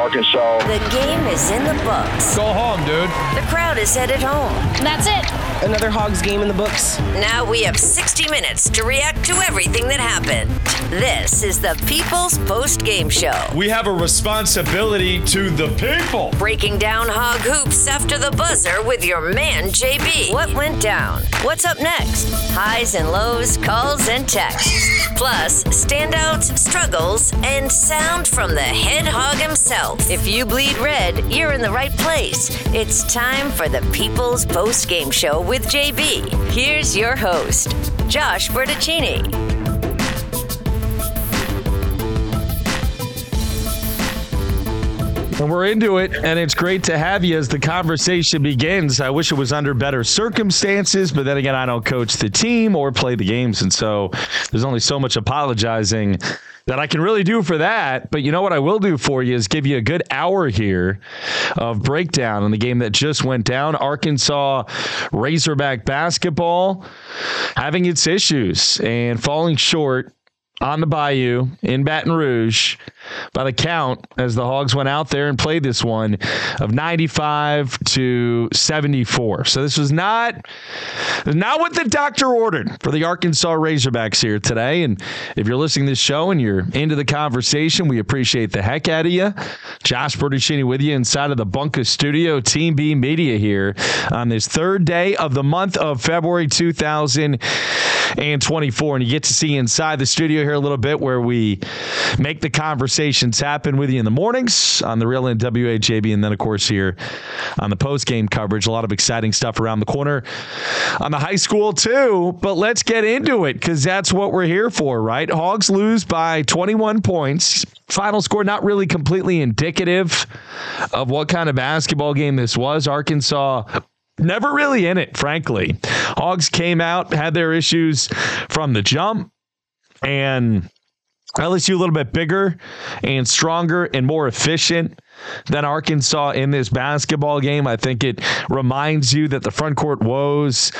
Arkansas. The game is in the books. Go home, dude. The crowd is headed home. That's it. Another Hogs game in the books. Now we have 60 minutes to react to everything that happened. This is the People's Post Game Show. We have a responsibility to the people. Breaking down hog hoops after the buzzer with your man JB. What went down? What's up next? Highs and lows, calls and texts. Plus, standouts, struggles, and sound from the head hog himself. If you bleed red, you're in the right place. It's time for the People's Post Game Show with JB. Here's your host, Josh Bertaccini. And we're into it, and it's great to have you as the conversation begins. I wish it was under better circumstances, but then again, I don't coach the team or play the games. And so there's only so much apologizing that I can really do for that. But you know what I will do for you is give you a good hour here of breakdown on the game that just went down. Arkansas Razorback basketball having its issues and falling short on the Bayou in Baton Rouge by the count as the Hogs went out there and played this one of 95 to 74. So this was not not what the doctor ordered for the Arkansas Razorbacks here today. And if you're listening to this show and you're into the conversation, we appreciate the heck out of you. Josh Bertuccini with you inside of the Bunker Studio, Team B Media here on this third day of the month of February 2024. And you get to see inside the studio here a little bit where we make the conversations happen with you in the mornings on the Real NWAJB, and then, of course, here on the post game coverage. A lot of exciting stuff around the corner on the high school, too. But let's get into it because that's what we're here for, right? Hogs lose by 21 points. Final score not really completely indicative of what kind of basketball game this was. Arkansas never really in it, frankly. Hogs came out, had their issues from the jump, and LSU a little bit bigger and stronger and more efficient than Arkansas in this basketball game. I think it reminds you that the front court woes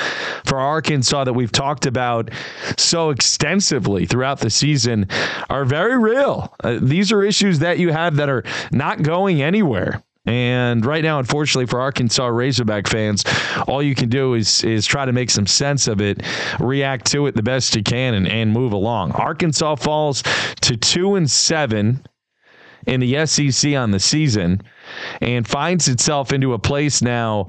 for Arkansas that we've talked about so extensively throughout the season are very real. Uh, these are issues that you have that are not going anywhere. And right now, unfortunately for Arkansas Razorback fans, all you can do is is try to make some sense of it, react to it the best you can, and, and move along. Arkansas falls to two and seven in the SEC on the season and finds itself into a place now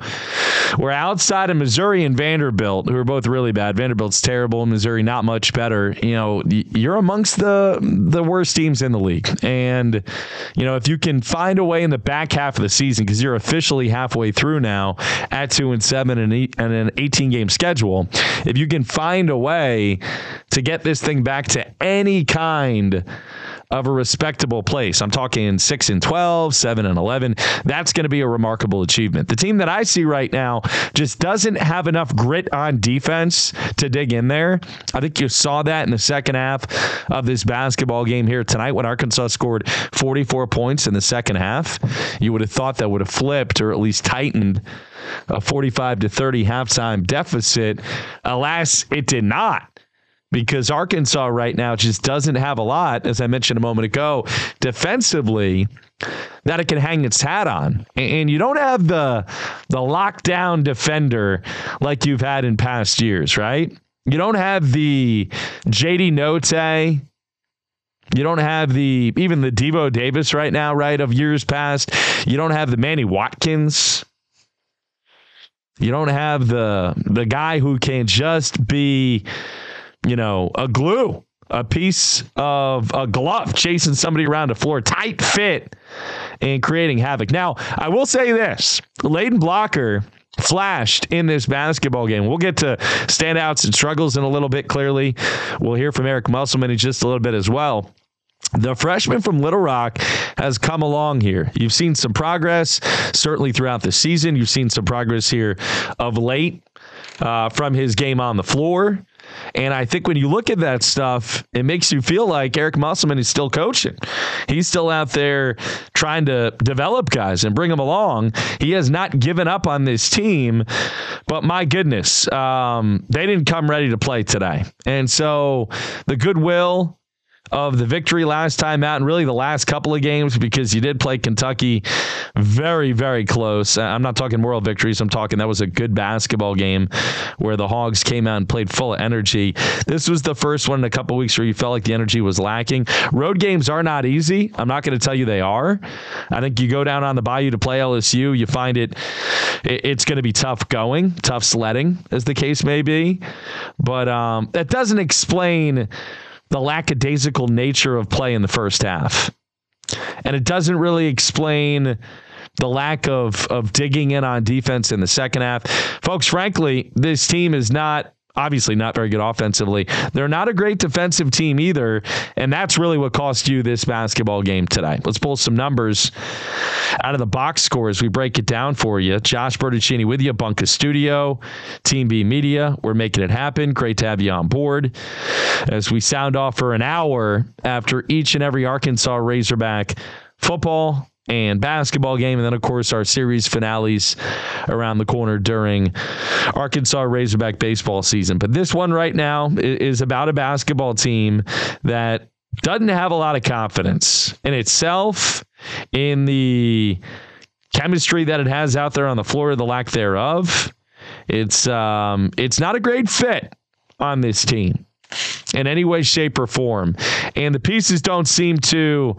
where outside of Missouri and Vanderbilt, who are both really bad, Vanderbilt's terrible, Missouri not much better. You know, you're amongst the the worst teams in the league, and you know if you can find a way in the back half of the season because you're officially halfway through now at two and seven and, eight, and an 18 game schedule, if you can find a way to get this thing back to any kind of a respectable place. I'm talking 6 and 12, 7 and 11. That's going to be a remarkable achievement. The team that I see right now just doesn't have enough grit on defense to dig in there. I think you saw that in the second half of this basketball game here tonight when Arkansas scored 44 points in the second half. You would have thought that would have flipped or at least tightened a 45 to 30 halftime deficit. Alas, it did not because Arkansas right now just doesn't have a lot, as I mentioned a moment ago, defensively that it can hang its hat on. And you don't have the the lockdown defender like you've had in past years, right? You don't have the JD Notae. You don't have the even the Devo Davis right now, right, of years past. You don't have the Manny Watkins. You don't have the the guy who can just be you know, a glue, a piece of a glove chasing somebody around the floor, tight fit and creating havoc. Now, I will say this Layden Blocker flashed in this basketball game. We'll get to standouts and struggles in a little bit, clearly. We'll hear from Eric Musselman in just a little bit as well. The freshman from Little Rock has come along here. You've seen some progress, certainly throughout the season. You've seen some progress here of late uh, from his game on the floor. And I think when you look at that stuff, it makes you feel like Eric Musselman is still coaching. He's still out there trying to develop guys and bring them along. He has not given up on this team, but my goodness, um, they didn't come ready to play today. And so the goodwill of the victory last time out and really the last couple of games because you did play Kentucky very, very close. I'm not talking moral victories. I'm talking that was a good basketball game where the Hogs came out and played full of energy. This was the first one in a couple weeks where you felt like the energy was lacking. Road games are not easy. I'm not going to tell you they are. I think you go down on the bayou to play LSU, you find it, it's going to be tough going, tough sledding, as the case may be. But um, that doesn't explain the lackadaisical nature of play in the first half. And it doesn't really explain the lack of of digging in on defense in the second half. Folks, frankly, this team is not obviously not very good offensively. They're not a great defensive team either, and that's really what cost you this basketball game today. Let's pull some numbers out of the box score as we break it down for you. Josh Bertuccini with you, Bunker Studio, Team B Media. We're making it happen. Great to have you on board as we sound off for an hour after each and every Arkansas Razorback football and basketball game. And then, of course, our series finales around the corner during Arkansas Razorback baseball season. But this one right now is about a basketball team that doesn't have a lot of confidence in itself, in the chemistry that it has out there on the floor, the lack thereof. It's um, it's not a great fit on this team in any way, shape, or form. And the pieces don't seem to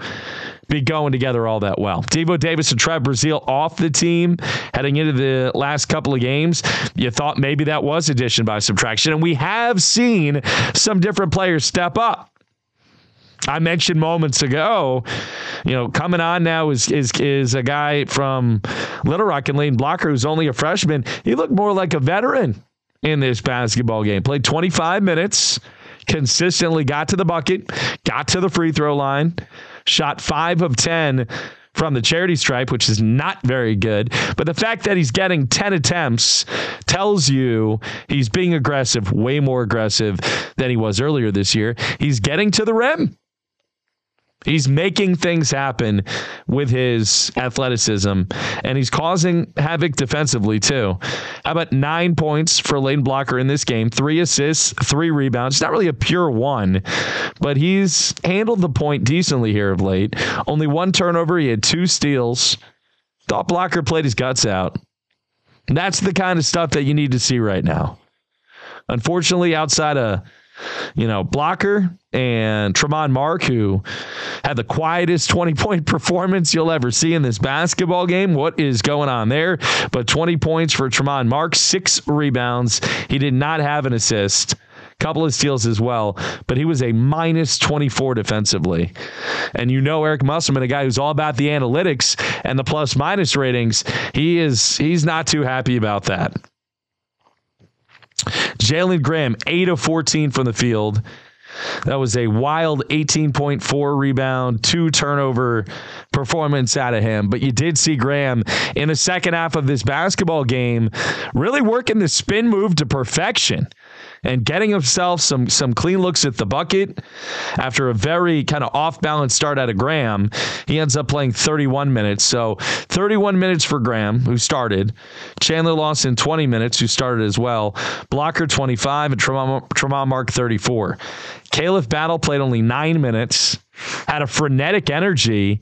be going together all that well. Devo Davis and Trev Brazile off the team heading into the last couple of games. You thought maybe that was addition by subtraction. And we have seen some different players step up. I mentioned moments ago, you know, coming on now is is is a guy from Little Rock and Layden Blocker who's only a freshman. He looked more like a veteran in this basketball game. Played 25 minutes, consistently got to the bucket, got to the free throw line, shot five of 10 from the charity stripe, which is not very good. But the fact that he's getting 10 attempts tells you he's being aggressive, way more aggressive than he was earlier this year. He's getting to the rim. He's making things happen with his athleticism, and he's causing havoc defensively too. How about nine points for Layden Blocker in this game? Three assists, three rebounds. It's not really a pure one, but he's handled the point decently here of late. Only one turnover. He had two steals. Thought Blocker played his guts out. That's the kind of stuff that you need to see right now. Unfortunately, outside of you know, Blocker and Tramon Mark, who had the quietest 20 point performance you'll ever see in this basketball game. What is going on there? But 20 points for Tramon Mark, six rebounds. He did not have an assist couple of steals as well, but he was a minus 24 defensively. And you know Eric Musselman, a guy who's all about the analytics and the plus minus ratings, he is he's not too happy about that. Jalen Graham, 8 of 14 from the field. That was a wild 18.4 rebound, two turnover performance out of him. But you did see Graham in the second half of this basketball game really working the spin move to perfection and getting himself some some clean looks at the bucket after a very kind of off balance start out of Graham. He ends up playing 31 minutes. So 31 minutes for Graham, who started. Chandler Lawson 20 minutes, who started as well. Blocker 25 and Tramon Mark 34. Khalif Battle played only nine minutes, had a frenetic energy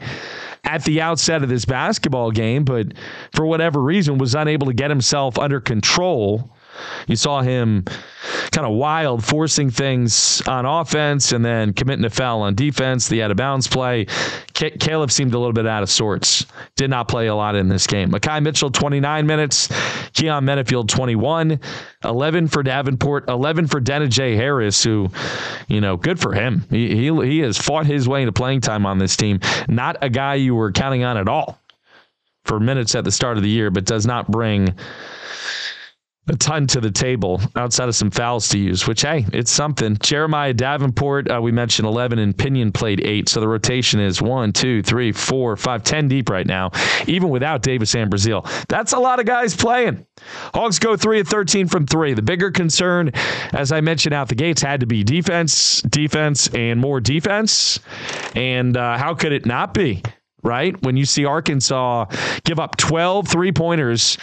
at the outset of this basketball game, but for whatever reason was unable to get himself under control you saw him kind of wild, forcing things on offense and then committing a foul on defense. The out of bounds play. C- Khalif seemed a little bit out of sorts. Did not play a lot in this game. Makhi Mitchell, 29 minutes. Keon Menifield, 21. 11 for Davenport. 11 for Denijay Harris, who, you know, good for him. He, he, he has fought his way into playing time on this team. Not a guy you were counting on at all for minutes at the start of the year, but does not bring a ton to the table outside of some fouls to use, which, hey, it's something. Jeremiah Davenport, uh, we mentioned 11, and Pinion played eight. So the rotation is one, two, three, four, five, ten deep right now, even without Davis and Brazile. That's a lot of guys playing. Hogs go three of 13 from three. The bigger concern, as I mentioned out the gates, had to be defense, defense, and more defense. And uh, how could it not be? Right? When you see Arkansas give up 12 three pointers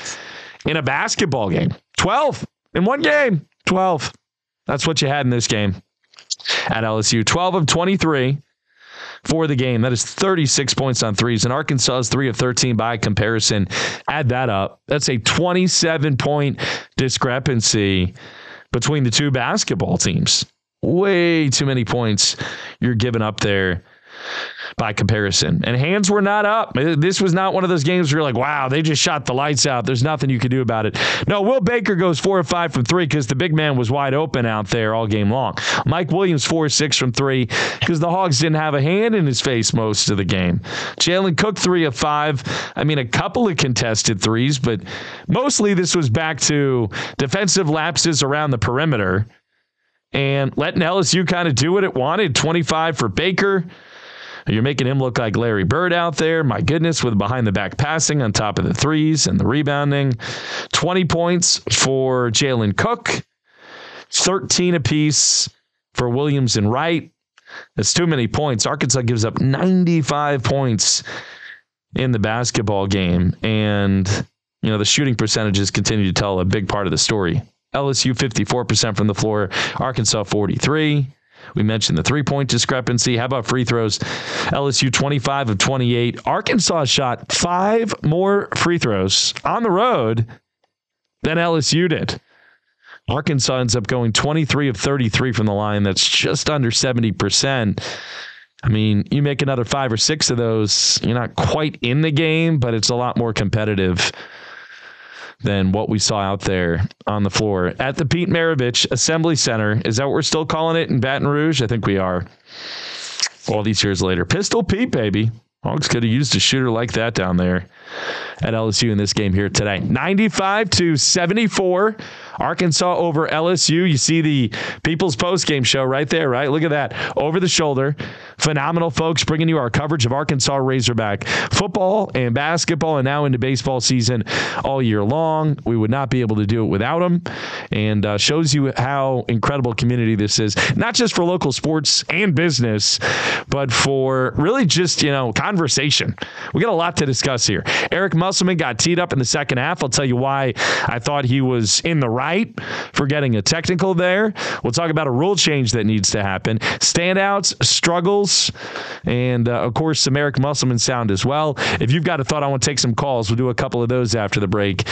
in a basketball game. 12 in one game. 12. That's what you had in this game. at LSU. 12 of 23 for the game. That is 36 points on threes. And Arkansas is 3 of 13 by comparison. Add that up. That's a 27 point discrepancy between the two basketball teams. Way too many points you're giving up there by comparison. And hands were not up. Uh, this was not one of those games where you're like, wow, they just shot the lights out. There's nothing you can do about it. No, Will Baker goes four or five from three because the big man was wide open out there all game long. Mike Williams, four or six from three because the Hogs didn't have a hand in his face most of the game. Jalen Cook, three of five. I mean, a couple of contested threes, but mostly this was back to defensive lapses around the perimeter and letting LSU kind of do what it wanted. 25 for Baker. You're making him look like Larry Bird out there. My goodness, with behind the back passing on top of the threes and the rebounding. 20 points for Jalen Cook, 13 apiece for Williams and Wright. That's too many points. Arkansas gives up 95 points in the basketball game. And, you know, the shooting percentages continue to tell a big part of the story. LSU 54% from the floor, Arkansas 43. We mentioned the three point discrepancy. How about free throws? LSU 25 of 28. Arkansas shot five more free throws on the road than LSU did. Arkansas ends up going 23 of 33 from the line. That's just under 70%. I mean, you make another five or six of those, you're not quite in the game, but it's a lot more competitive than what we saw out there on the floor at the Pete Maravich Assembly Center. Is that what we're still calling it in Baton Rouge? I think we are. All these years later, Pistol Pete, baby. Hogs could have used a shooter like that down there at LSU in this game here today. 95 to 74. Arkansas over LSU. You see the People's Post Game show right there, right? Look at that. Over the shoulder. Phenomenal folks bringing you our coverage of Arkansas Razorback football and basketball and now into baseball season all year long. We would not be able to do it without them and uh, shows you how incredible community this is, not just for local sports and business, but for really just, you know, conversation. We got a lot to discuss here. Eric Musselman got teed up in the second half. I'll tell you why I thought he was in the right for getting a technical there. We'll talk about a rule change that needs to happen, standouts, struggles, and uh, of course, some Eric Musselman sound as well. If you've got a thought, I want to take some calls. We'll do a couple of those after the break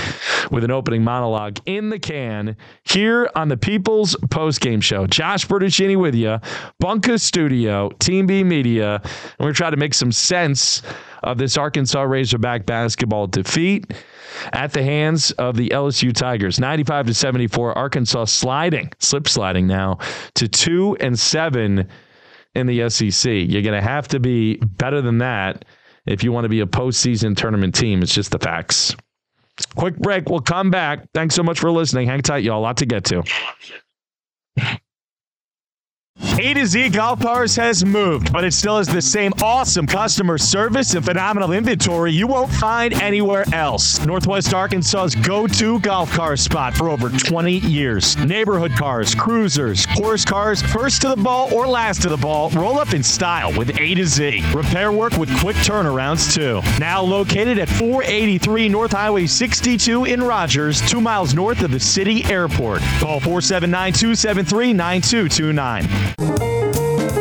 with an opening monologue in the can here on the People's Post Game Show. Josh Bertuccini with you, Bunker Studio, Team B Media, and we're trying to make some sense of this Arkansas Razorback basketball defeat at the hands of the LSU Tigers. 95 to 74. Arkansas sliding, slip sliding now to 2 and 7 in the SEC. You're going to have to be better than that if you want to be a postseason tournament team. It's just the facts. Quick break. We'll come back. Thanks so much for listening. Hang tight, y'all. A lot to get to. A to Z Golf Cars has moved, but it still has the same awesome customer service and phenomenal inventory you won't find anywhere else. Northwest Arkansas's go to golf car spot for over 20 years. Neighborhood cars, cruisers, horse cars, first to the ball or last to the ball, roll up in style with A to Z. Repair work with quick turnarounds, too. Now located at 483 North Highway 62 in Rogers, two miles north of the city airport. Call 479 273 9229.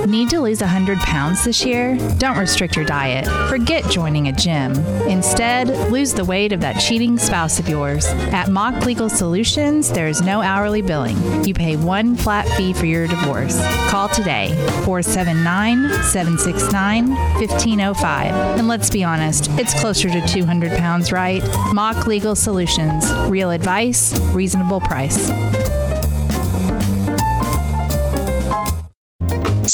Need to lose 100 pounds this year? Don't restrict your diet. Forget joining a gym. Instead, lose the weight of that cheating spouse of yours. At Mock Legal Solutions, there is no hourly billing. You pay one flat fee for your divorce. Call today, 479 769 1505. And let's be honest, it's closer to 200 pounds, right? Mock Legal Solutions. Real advice, reasonable price.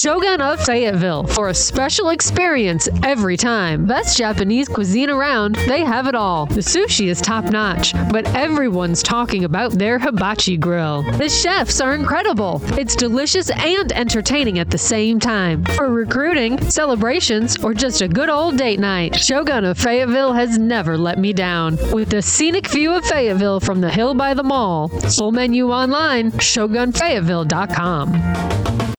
Shogun of Fayetteville for a special experience every time. Best Japanese cuisine around, they have it all. The sushi is top notch, but everyone's talking about their hibachi grill. The chefs are incredible. It's delicious and entertaining at the same time. For recruiting, celebrations, or just a good old date night, Shogun of Fayetteville has never let me down. With the scenic view of Fayetteville from the hill by the mall, full menu online, shogunfayetteville.com.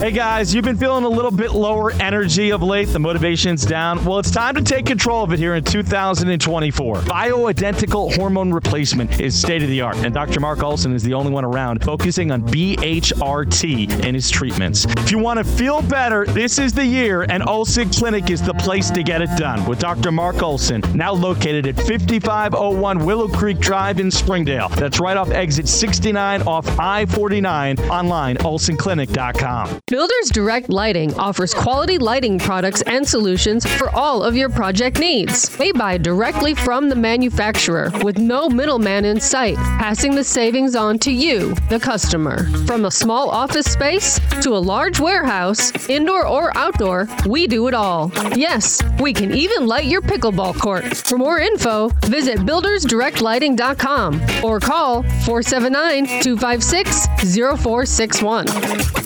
Hey guys, you've been feeling a little bit lower energy of late. The motivation's down. Well, it's time to take control of it here in 2024. Bioidentical hormone replacement is state of the art, and Dr. Mark Olson is the only one around focusing on BHRT in his treatments. If you want to feel better, this is the year, and Olson Clinic is the place to get it done with Dr. Mark Olson, now located at 5501 Willow Creek Drive in Springdale. That's right off exit 69 off I 49. Online, olsonclinic.com. Builders Direct Lighting offers quality lighting products and solutions for all of your project needs. They buy directly from the manufacturer with no middleman in sight, passing the savings on to you, the customer. From a small office space to a large warehouse, indoor or outdoor, we do it all. Yes, we can even light your pickleball court. For more info, visit buildersdirectlighting.com or call 479 256 0461.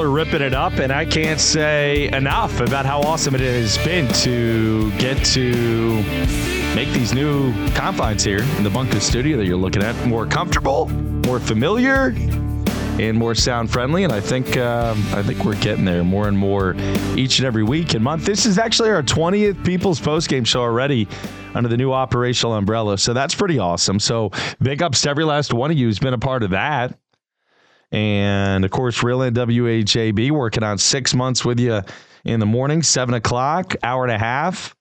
Y'all ripping it up, and I can't say enough about how awesome it has been to get to make these new confines here in the Bunker studio that you're looking at more comfortable, more familiar, and more sound friendly. And I think um, I think we're getting there more and more each and every week and month. This is actually our 20th People's Post Game show already under the new operational umbrella, so that's pretty awesome. So big ups to every last one of you who's been a part of that. And of course, Real NWAJB working on six months with you in the morning, seven o'clock, hour and a half.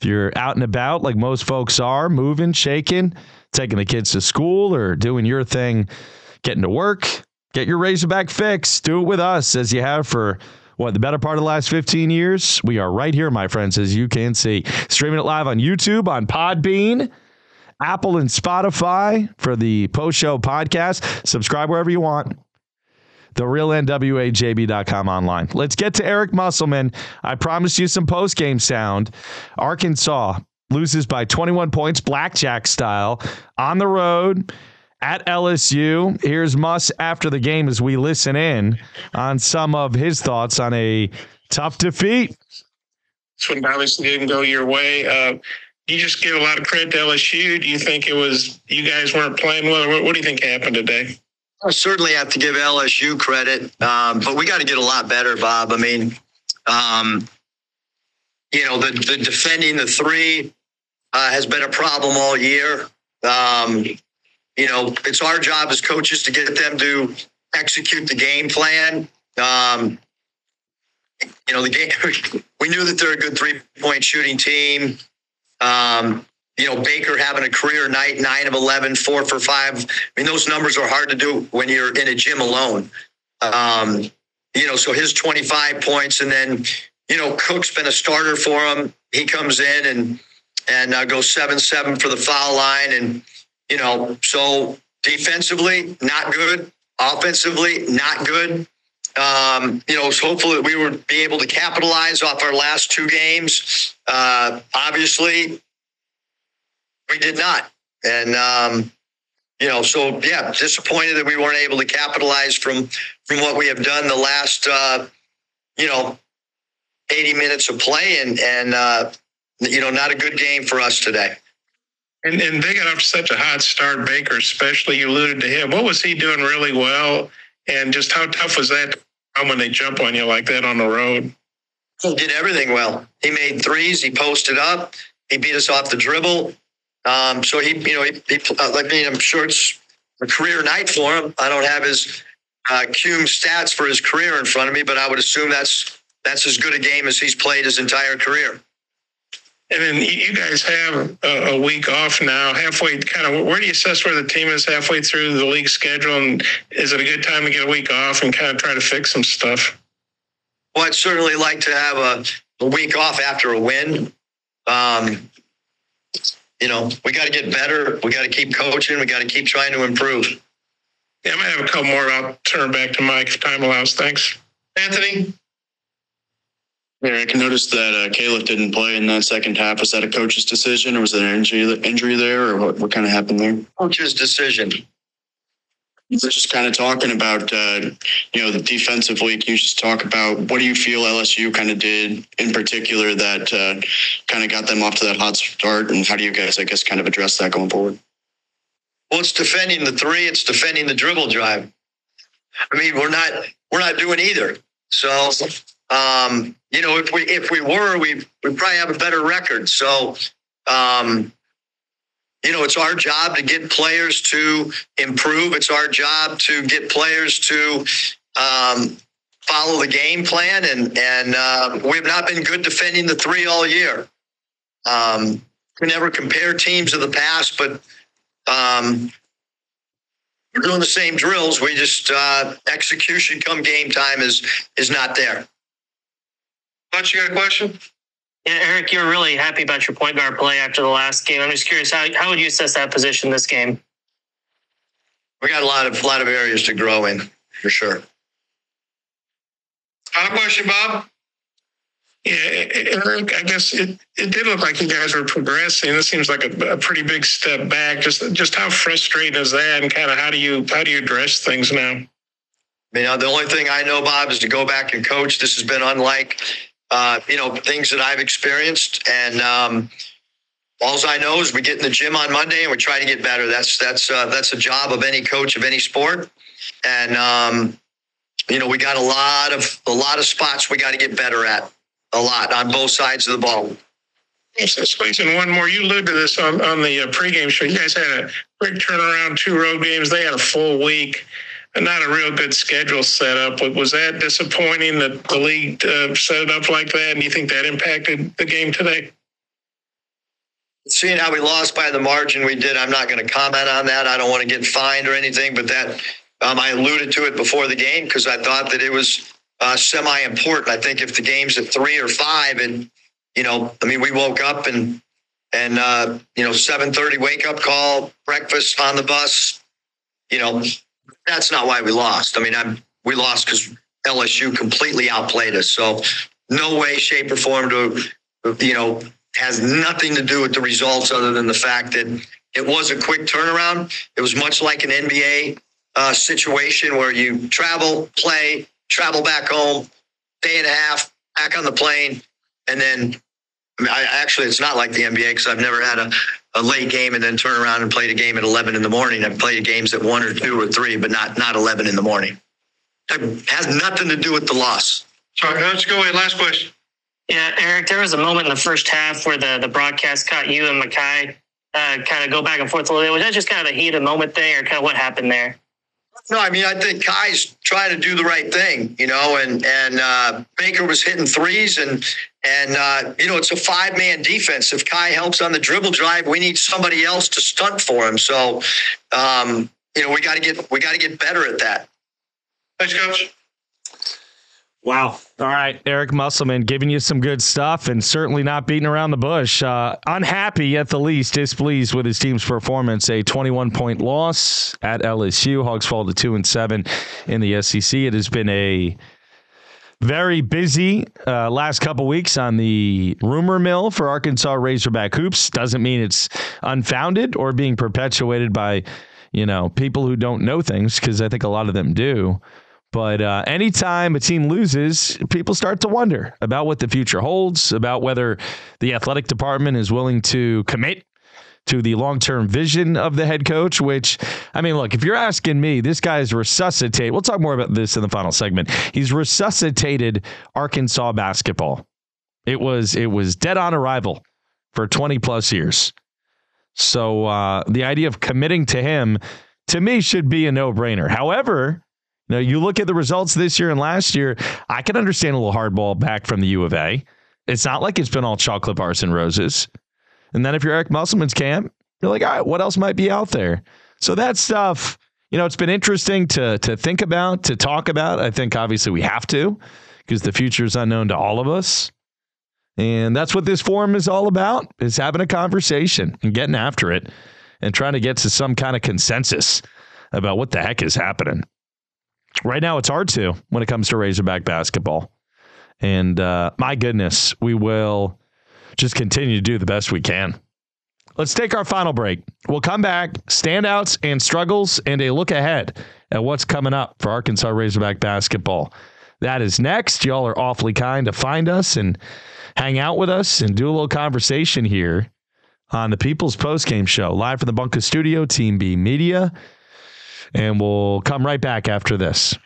If you're out and about like most folks are, moving, shaking, taking the kids to school or doing your thing, getting to work, get your Razorback fix. Do it with us as you have for what the better part of the last 15 years. We are right here, my friends, as you can see. Streaming it live on YouTube, on Podbean. Apple and Spotify for the post show podcast. Subscribe wherever you want. The real NWAJB.com online. Let's get to Eric Musselman. I promised you some post game sound. Arkansas loses by 21 points, blackjack style, on the road at LSU. Here's Muss after the game as we listen in on some of his thoughts on a tough defeat. This one obviously didn't go your way. Uh, you just give a lot of credit to LSU. Do you think it was you guys weren't playing well? What, what do you think happened today? I certainly have to give LSU credit, um, but we got to get a lot better, Bob. I mean, um, you know, the, the defending the three uh, has been a problem all year. Um, you know, it's our job as coaches to get them to execute the game plan. Um, you know, the game. we knew that they're a good three point shooting team. Um, you know, Baker having a career night, nine of 11, four for five. I mean, those numbers are hard to do when you're in a gym alone. Um, you know, so his 25 points, and then, you know, Cook's been a starter for him. He comes in and and uh, goes seven seven for the foul line, and you know, so defensively not good, offensively not good. Um, you know, so hopefully we would be able to capitalize off our last two games. Uh, obviously, we did not. And, um, you know, so yeah, disappointed that we weren't able to capitalize from from what we have done the last, uh, you know, 80 minutes of play and, and uh, you know, not a good game for us today. And, and they got off to such a hot start, Baker, especially. You alluded to him. What was he doing really well? And just how tough was that How when they jump on you like that on the road? He did everything well. He made threes. He posted up. He beat us off the dribble. Um, so he, you know, he, he uh, I mean, I'm sure it's a career night for him. I don't have his uh, Cume stats for his career in front of me, but I would assume that's that's as good a game as he's played his entire career. And then you guys have a, week off now, halfway. Kind of, where do you assess where the team is halfway through the league schedule? And is it a good time to get a week off and kind of try to fix some stuff? Well, I'd certainly like to have a, a week off after a win. Um, you know, we got to get better. We got to keep coaching. We got to keep trying to improve. Yeah, I might have a couple more. I'll turn back to Mike if time allows. Thanks, Anthony. Eric, I noticed that uh, Caleb didn't play in that second half. Was that a coach's decision, or was there an injury injury there, or what, what kind of happened there? Coach's decision. We're just kind of talking about, uh, you know, the defensively. Can you just talk about what do you feel LSU kind of did in particular that uh, kind of got them off to that hot start, and how do you guys, I guess, kind of address that going forward? Well, it's defending the three. It's defending the dribble drive. I mean, we're not we're not doing either. So, um, you know, if we if we were, we we probably have a better record. So, um, you know, it's our job to get players to improve. It's our job to get players to um, follow the game plan, and and uh, we've not been good defending the three all year. Um, we never compare teams of the past, but um, we're doing the same drills. We just uh, execution come game time is is not there. But you got a question? Yeah, Eric, you were really happy about your point guard play after the last game. I'm just curious how how would you assess that position this game? We got a lot of lot of areas to grow in for sure. Final question, Bob. Yeah, Eric, I guess it, it did look like you guys were progressing. This seems like a, a, pretty big step back. Just just how frustrating is that, and kind of how do you how do you address things now? You know, the only thing I know, Bob, is to go back and coach. This has been unlike, uh, you know, things that I've experienced, and um, all I know is we get in the gym on Monday and we try to get better. That's that's uh, that's a job of any coach of any sport, and um, you know, we got a lot of a lot of spots we got to get better at a lot on both sides of the ball. So squeezing one more. You alluded to this on, on the uh, pregame show. You guys had a quick turnaround, two road games. They had a full week not a real good schedule set up. Was that disappointing that the league uh, set it up like that? And you think that impacted the game today? Seeing how we lost by the margin we did, I'm not going to comment on that. I don't want to get fined or anything, but that um, I alluded to it before the game because I thought that it was uh, semi important. I think if the game's at three or five, and you know, I mean, we woke up and and uh, you know, seven thirty wake up call, breakfast on the bus. You know, that's not why we lost. I mean, I'm we lost because LSU completely outplayed us. So no way, shape, or form to you know has nothing to do with the results other than the fact that it was a quick turnaround. It was much like an NBA uh, situation where you travel, play, travel back home, day and a half, back on the plane, and then I, mean, I actually it's not like the NBA because I've never had a, a late game and then turn around and play a game at 11 in the morning. I've played games at one or two or three, but not not 11 in the morning. It has nothing to do with the loss. Sorry, let's go away. Last question. Yeah, Eric, there was a moment in the first half where the, the broadcast caught you and Makhi uh, kind of go back and forth a little bit. Was that just kind of a heat heated moment thing or kind of what happened there? No, I mean I think Kai's trying to do the right thing, you know, and and uh, Baker was hitting threes, and and uh, you know it's a five man defense. If Kai helps on the dribble drive, we need somebody else to stunt for him. So, um, you know, we got to get we got to get better at that. Thanks, coach. Wow. All right. Eric Musselman giving you some good stuff and certainly not beating around the bush. Uh, unhappy at the least, displeased with his team's performance. A 21 point loss at LSU. Hogs fall to 2 and 7 in the SEC. It has been a very busy uh, last couple weeks on the rumor mill for Arkansas Razorback hoops. Doesn't mean it's unfounded or being perpetuated by, you know, people who don't know things because I think a lot of them do. But uh, anytime a team loses, people start to wonder about what the future holds, about whether the athletic department is willing to commit to the long term vision of the head coach. Which, I mean, look, if you're asking me, this guy's resuscitate. We'll talk more about this in the final segment. He's resuscitated Arkansas basketball. It was it was dead on arrival for 20 plus years. So uh, the idea of committing to him, to me, should be a no brainer. However, now, you look at the results this year and last year, I can understand a little hardball back from the U of A. It's not like it's been all chocolate bars and roses. And then if you're Eric Musselman's camp, you're like, all right, what else might be out there? So that stuff, you know, it's been interesting to to think about, to talk about. I think obviously we have to because the future is unknown to all of us. And that's what this forum is all about, is having a conversation and getting after it and trying to get to some kind of consensus about what the heck is happening. Right now, it's hard to when it comes to Razorback basketball. And uh, my goodness, we will just continue to do the best we can. Let's take our final break. We'll come back, standouts and struggles, and a look ahead at what's coming up for Arkansas Razorback basketball. That is next. Y'all are awfully kind to find us and hang out with us and do a little conversation here on the People's Post Game Show, live from the Bunker Studio, Team B Media. And we'll come right back after this.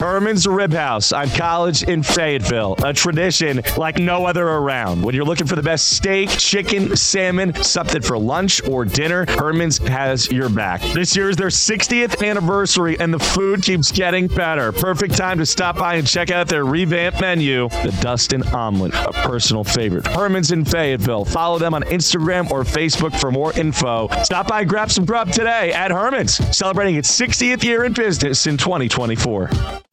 Herman's Rib House on College in Fayetteville. A tradition like no other around. When you're looking for the best steak, chicken, salmon, something for lunch or dinner, Herman's has your back. This year is their 60th anniversary and the food keeps getting better. Perfect time to stop by and check out their revamped menu, the Dustin Omelet, a personal favorite. Herman's in Fayetteville. Follow them on Instagram or Facebook for more info. Stop by and grab some grub today at Herman's, celebrating its 60th year in business in 2024.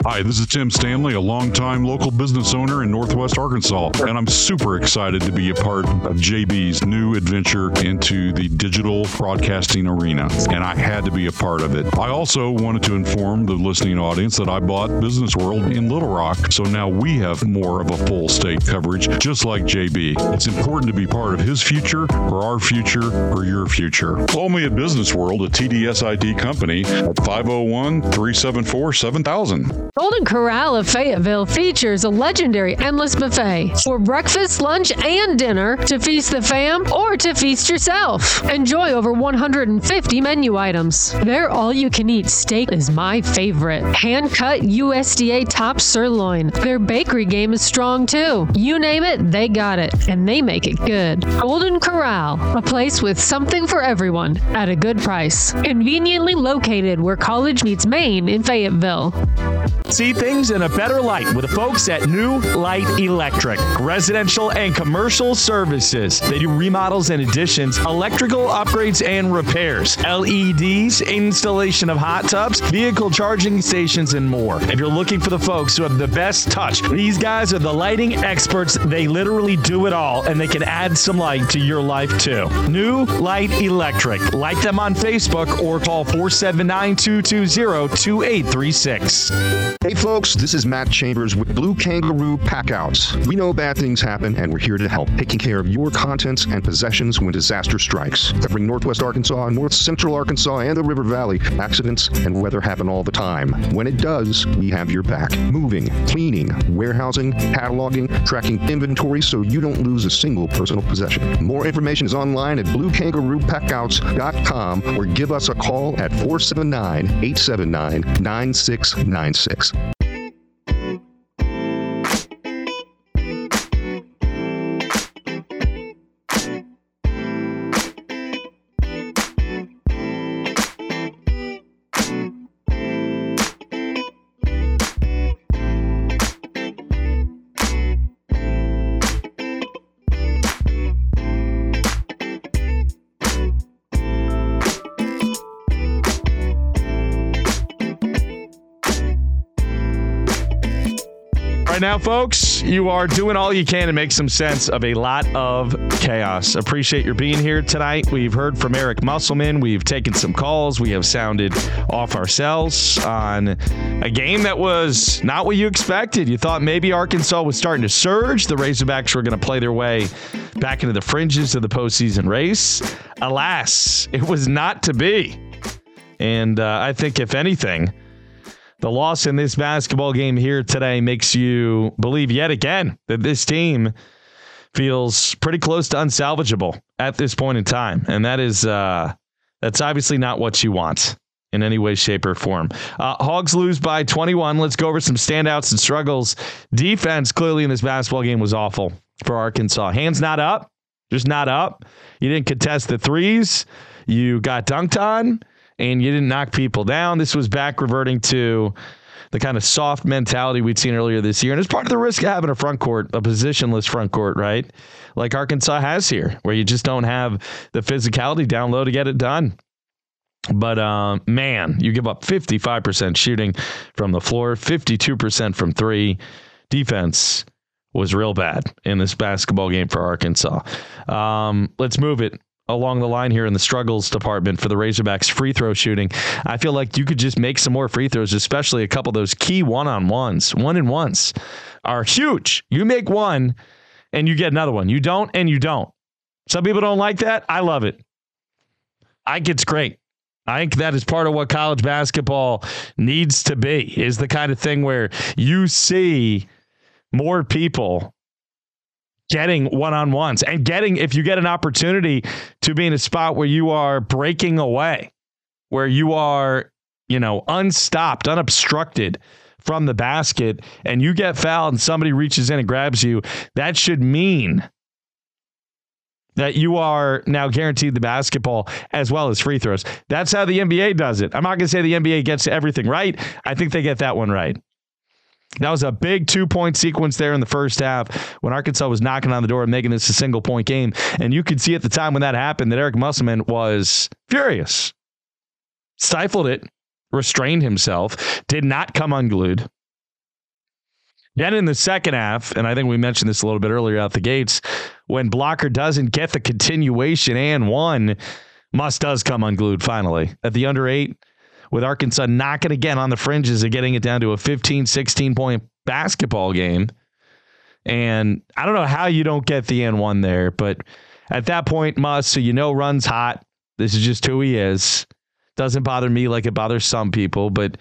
Hi, this is Tim Stanley, a longtime local business owner in Northwest Arkansas, and I'm super excited to be a part of JB's new adventure into the digital broadcasting arena, and I had to be a part of it. I also wanted to inform the listening audience that I bought Business World in Little Rock, so now we have more of a full state coverage, just like JB. It's important to be part of his future, or our future, or your future. Call me at Business World, a TDSID company, at 501 374 7000. Golden Corral of Fayetteville features a legendary endless buffet for breakfast, lunch, and dinner to feast the fam or to feast yourself. Enjoy over 150 menu items. Their all you can eat steak is my favorite. Hand cut USDA top sirloin. Their bakery game is strong too. You name it, they got it, and they make it good. Golden Corral, a place with something for everyone at a good price. Conveniently located where college meets Maine in Fayetteville. See things in a better light with the folks at New Light Electric. Residential and commercial services. They do remodels and additions, electrical upgrades and repairs, LEDs, installation of hot tubs, vehicle charging stations, and more. If you're looking for the folks who have the best touch, these guys are the lighting experts. They literally do it all and they can add some light to your life too. New Light Electric. Like them on Facebook or call 479 220 2836. Hey folks, this is Matt Chambers with Blue Kangaroo Packouts. We know bad things happen and we're here to help, taking care of your contents and possessions when disaster strikes. Covering Northwest Arkansas, North Central Arkansas, and the River Valley, accidents and weather happen all the time. When it does, we have your back. Moving, cleaning, warehousing, cataloging, tracking inventory so you don't lose a single personal possession. More information is online at bluekangaroopackouts.com or give us a call at 479 879 9696. Thanks. Right now, folks, you are doing all you can to make some sense of a lot of chaos. Appreciate your being here tonight. We've heard from Eric Musselman. We've taken some calls. We have sounded off ourselves on a game that was not what you expected. You thought maybe Arkansas was starting to surge. The Razorbacks were going to play their way back into the fringes of the postseason race. Alas, it was not to be. And uh, I think, if anything, the loss in this basketball game here today makes you believe yet again that this team feels pretty close to unsalvageable at this point in time. And that is uh that's obviously not what you want in any way, shape, or form. Uh, Hogs lose by 21. Let's go over some standouts and struggles. Defense clearly in this basketball game was awful for Arkansas. Hands not up, just not up. You didn't contest the threes. You got dunked on and you didn't knock people down. This was back reverting to the kind of soft mentality we'd seen earlier this year. And it's part of the risk of having a front court, a positionless front court, right? Like Arkansas has here, where you just don't have the physicality down low to get it done. But um, man, you give up 55% shooting from the floor, 52% from three. Defense was real bad in this basketball game for Arkansas. Um, let's move it along the line here in the struggles department for the Razorbacks free throw shooting. I feel like you could just make some more free throws, especially a couple of those key one on ones. One and ones are huge. You make one and you get another one. You don't and you don't. Some people don't like that. I love it. I think it's great. I think that is part of what college basketball needs to be is the kind of thing where you see more people getting one on ones and getting, if you get an opportunity to be in a spot where you are breaking away, where you are, you know, unstopped, unobstructed from the basket, and you get fouled and somebody reaches in and grabs you, that should mean that you are now guaranteed the basketball as well as free throws. That's how the NBA does it. I'm not going to say the NBA gets everything right. I think they get that one right. That was a big two point sequence there in the first half when Arkansas was knocking on the door and making this a single point game. And you could see at the time when that happened that Eric Musselman was furious, stifled it, restrained himself, did not come unglued. Then in the second half, and I think we mentioned this a little bit earlier out the gates, when Blocker doesn't get the continuation and one, Muss does come unglued finally at the under eight with Arkansas knocking again on the fringes of getting it down to a 15, 16 point basketball game. And I don't know how you don't get the N one there, but at that point, Muss, so you know runs hot. This is just who he is. Doesn't bother me like it bothers some people, but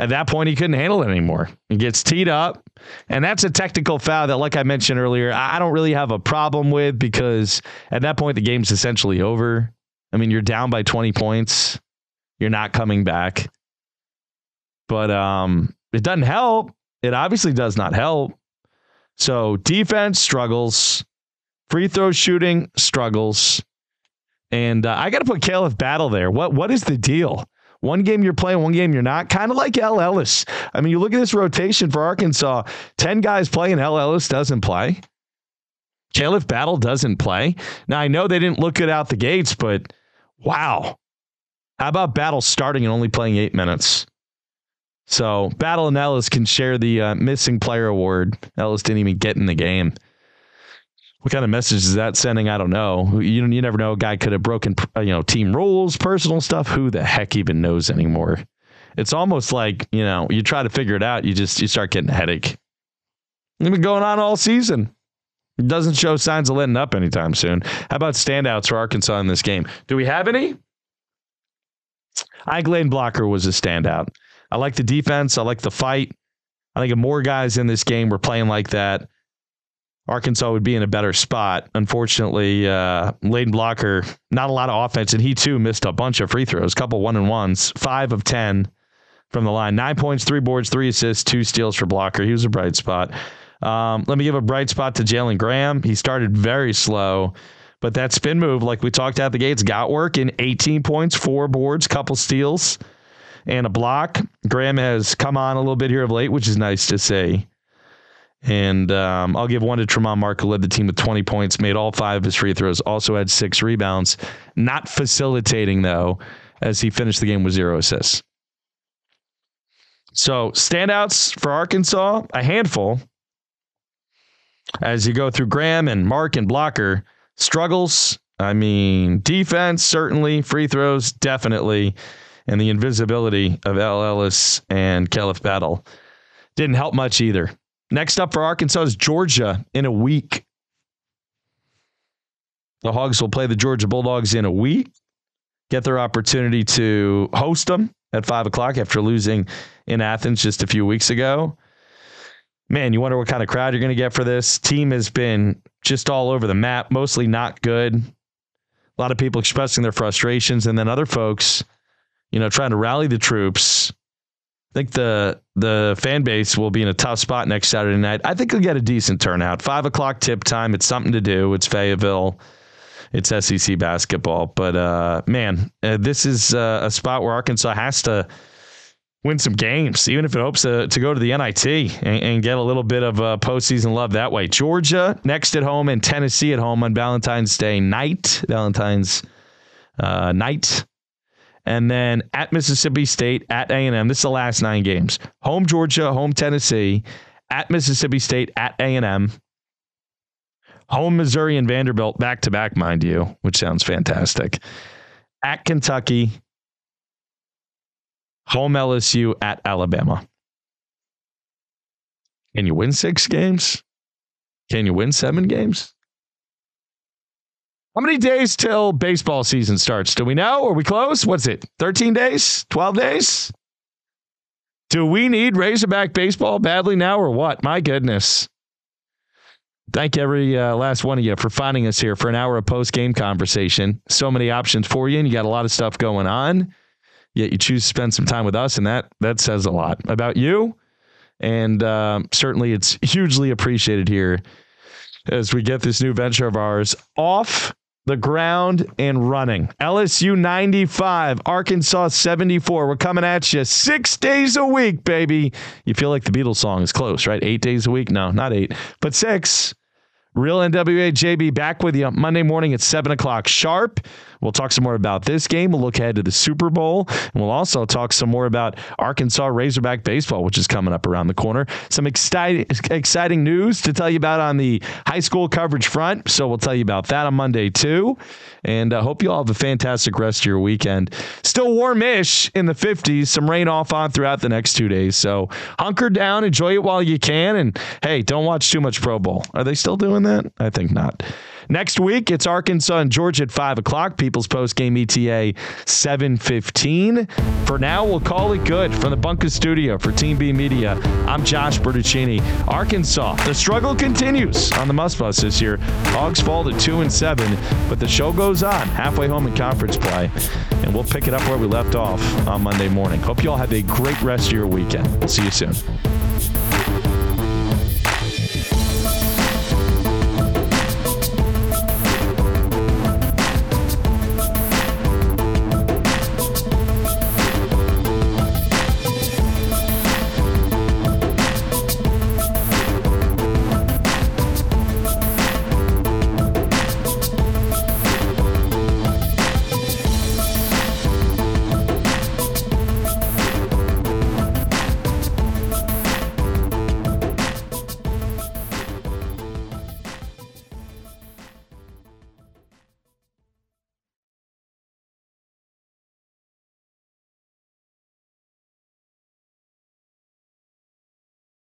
at that point, he couldn't handle it anymore. He gets teed up. And that's a technical foul that, like I mentioned earlier, I don't really have a problem with because at that point, the game's essentially over. I mean, you're down by 20 points. You're not coming back. But um, it doesn't help. It obviously does not help. So defense struggles, free throw shooting struggles. And uh, I got to put Caleb Battle there. What What is the deal? One game you're playing, one game you're not. Kind of like El Ellis. I mean, you look at this rotation for Arkansas 10 guys playing, El Ellis doesn't play. Caleb Battle doesn't play. Now, I know they didn't look good out the gates, but wow. How about Battle starting and only playing eight minutes? So, Battle and Ellis can share the uh, missing player award. Ellis didn't even get in the game. What kind of message is that sending? I don't know. You you never know. A guy could have broken uh, you know team rules, personal stuff. Who the heck even knows anymore? It's almost like you know you try to figure it out. You just you start getting a headache. It's been going on all season. It doesn't show signs of letting up anytime soon. How about standouts for Arkansas in this game? Do we have any? I Layden Blocker was a standout. I like the defense. I like the fight. I think if more guys in this game were playing like that, Arkansas would be in a better spot. Unfortunately, uh, Blocker, not a lot of offense, and he too missed a bunch of free throws, couple one and ones, five of 10 from the line. Nine points, three boards, three assists, two steals for Blocker. He was a bright spot. Um, let me give a bright spot to Jalen Graham. He started very slow, but that spin move, like we talked at the gates, got work in 18 points, four boards, couple steals, and a block. Graham has come on a little bit here of late, which is nice to see. And um, I'll give one to Tramon Mark, who led the team with 20 points, made all five of his free throws, also had six rebounds. Not facilitating, though, as he finished the game with zero assists. So, standouts for Arkansas, a handful. As you go through Graham and Mark and Blocker, struggles. I mean, defense, certainly. Free throws, definitely. And the invisibility of El Ellis and Caleb Battle didn't help much either. Next up for Arkansas is Georgia in a week. The Hogs will play the Georgia Bulldogs in a week, get their opportunity to host them at five o'clock after losing in Athens just a few weeks ago. Man, you wonder what kind of crowd you're going to get for this. Team has been just all over the map, mostly not good. A lot of people expressing their frustrations, and then other folks, you know, trying to rally the troops I think the the fan base will be in a tough spot next Saturday night. I think they'll get a decent turnout. Five o'clock tip time. It's something to do. It's Fayetteville. It's SEC basketball. But uh, man, uh, this is uh, a spot where Arkansas has to win some games, even if it hopes to, to go to the NIT and, and get a little bit of uh, postseason love that way. Georgia next at home and Tennessee at home on Valentine's Day night. Valentine's uh, night and then at Mississippi State, at A&M. This is the last nine games. Home Georgia, home Tennessee, at Mississippi State, at A&M, Home Missouri and Vanderbilt back to back, mind you, which sounds fantastic. At Kentucky, home LSU at Alabama. Can you win six games? Can you win seven games? How many days till baseball season starts? Do we know? Are we close? What's it? 13 days? 12 days? Do we need Razorback baseball badly now or what? My goodness. Thank every uh, last one of you for finding us here for an hour of post game conversation. So many options for you, and you got a lot of stuff going on. Yet you choose to spend some time with us, and that that says a lot about you. And uh, certainly, it's hugely appreciated here as we get this new venture of ours off the ground and running. LSU 95, Arkansas 74. We're coming at you six days a week, baby. You feel like the Beatles song is close, right? Eight days a week? No, not eight, but six. Real NWA JB back with you Monday morning at 7 o'clock sharp. We'll talk some more about this game. We'll look ahead to the Super Bowl. And we'll also talk some more about Arkansas Razorback baseball, which is coming up around the corner. Some exciting, exciting news to tell you about on the high school coverage front. So we'll tell you about that on Monday, too. And I uh, hope you all have a fantastic rest of your weekend. Still warmish in the 50s, some rain off on throughout the next two days. So hunker down, enjoy it while you can. And hey, don't watch too much Pro Bowl. Are they still doing that? I think not. Next week, it's Arkansas and Georgia at 5 o'clock. People's Post Game ETA 715. For now, we'll call it good from the Bunker Studio for Team B Media. I'm Josh Bertuccini. Arkansas, the struggle continues on the Muss Bus this year. Hogs fall to 2 and 7, but the show goes on halfway home in conference play. And we'll pick it up where we left off on Monday morning. Hope you all have a great rest of your weekend. See you soon.